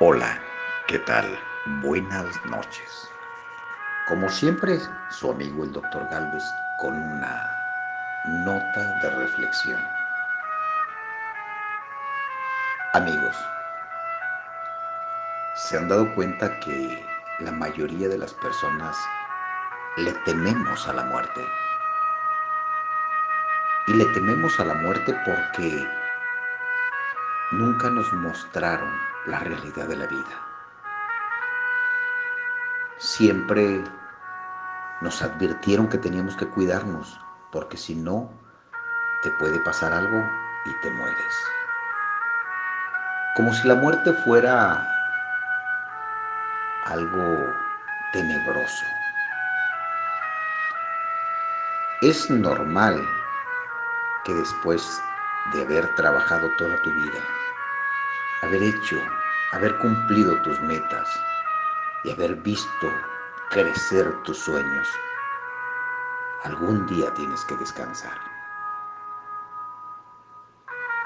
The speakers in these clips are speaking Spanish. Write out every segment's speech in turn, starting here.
Hola, ¿qué tal? Buenas noches. Como siempre, su amigo el doctor Galvez con una nota de reflexión. Amigos, ¿se han dado cuenta que la mayoría de las personas le tememos a la muerte? Y le tememos a la muerte porque nunca nos mostraron la realidad de la vida. Siempre nos advirtieron que teníamos que cuidarnos, porque si no, te puede pasar algo y te mueres. Como si la muerte fuera algo tenebroso. Es normal que después de haber trabajado toda tu vida, haber hecho, haber cumplido tus metas y haber visto crecer tus sueños, algún día tienes que descansar.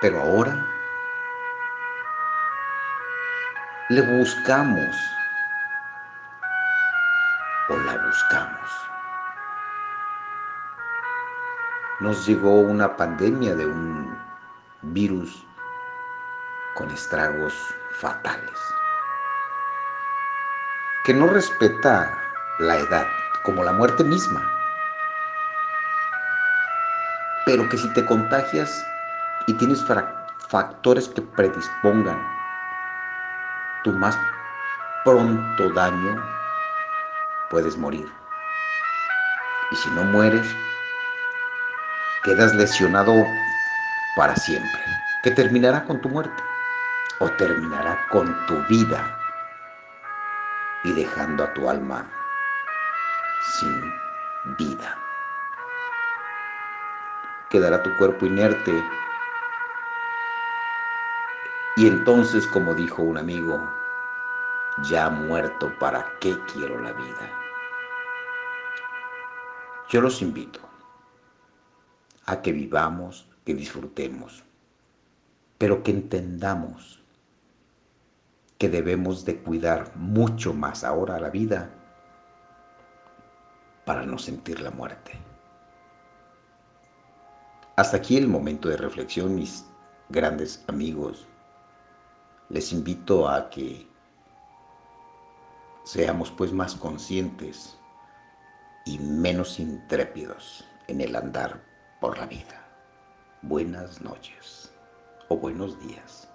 Pero ahora le buscamos o la buscamos. Nos llegó una pandemia de un virus con estragos fatales, que no respeta la edad, como la muerte misma, pero que si te contagias y tienes factores que predispongan tu más pronto daño, puedes morir. Y si no mueres, quedas lesionado para siempre, que terminará con tu muerte o terminará con tu vida y dejando a tu alma sin vida. Quedará tu cuerpo inerte y entonces, como dijo un amigo, ya muerto, ¿para qué quiero la vida? Yo los invito a que vivamos, que disfrutemos, pero que entendamos que debemos de cuidar mucho más ahora la vida para no sentir la muerte. Hasta aquí el momento de reflexión, mis grandes amigos. Les invito a que seamos pues más conscientes y menos intrépidos en el andar por la vida. Buenas noches o buenos días.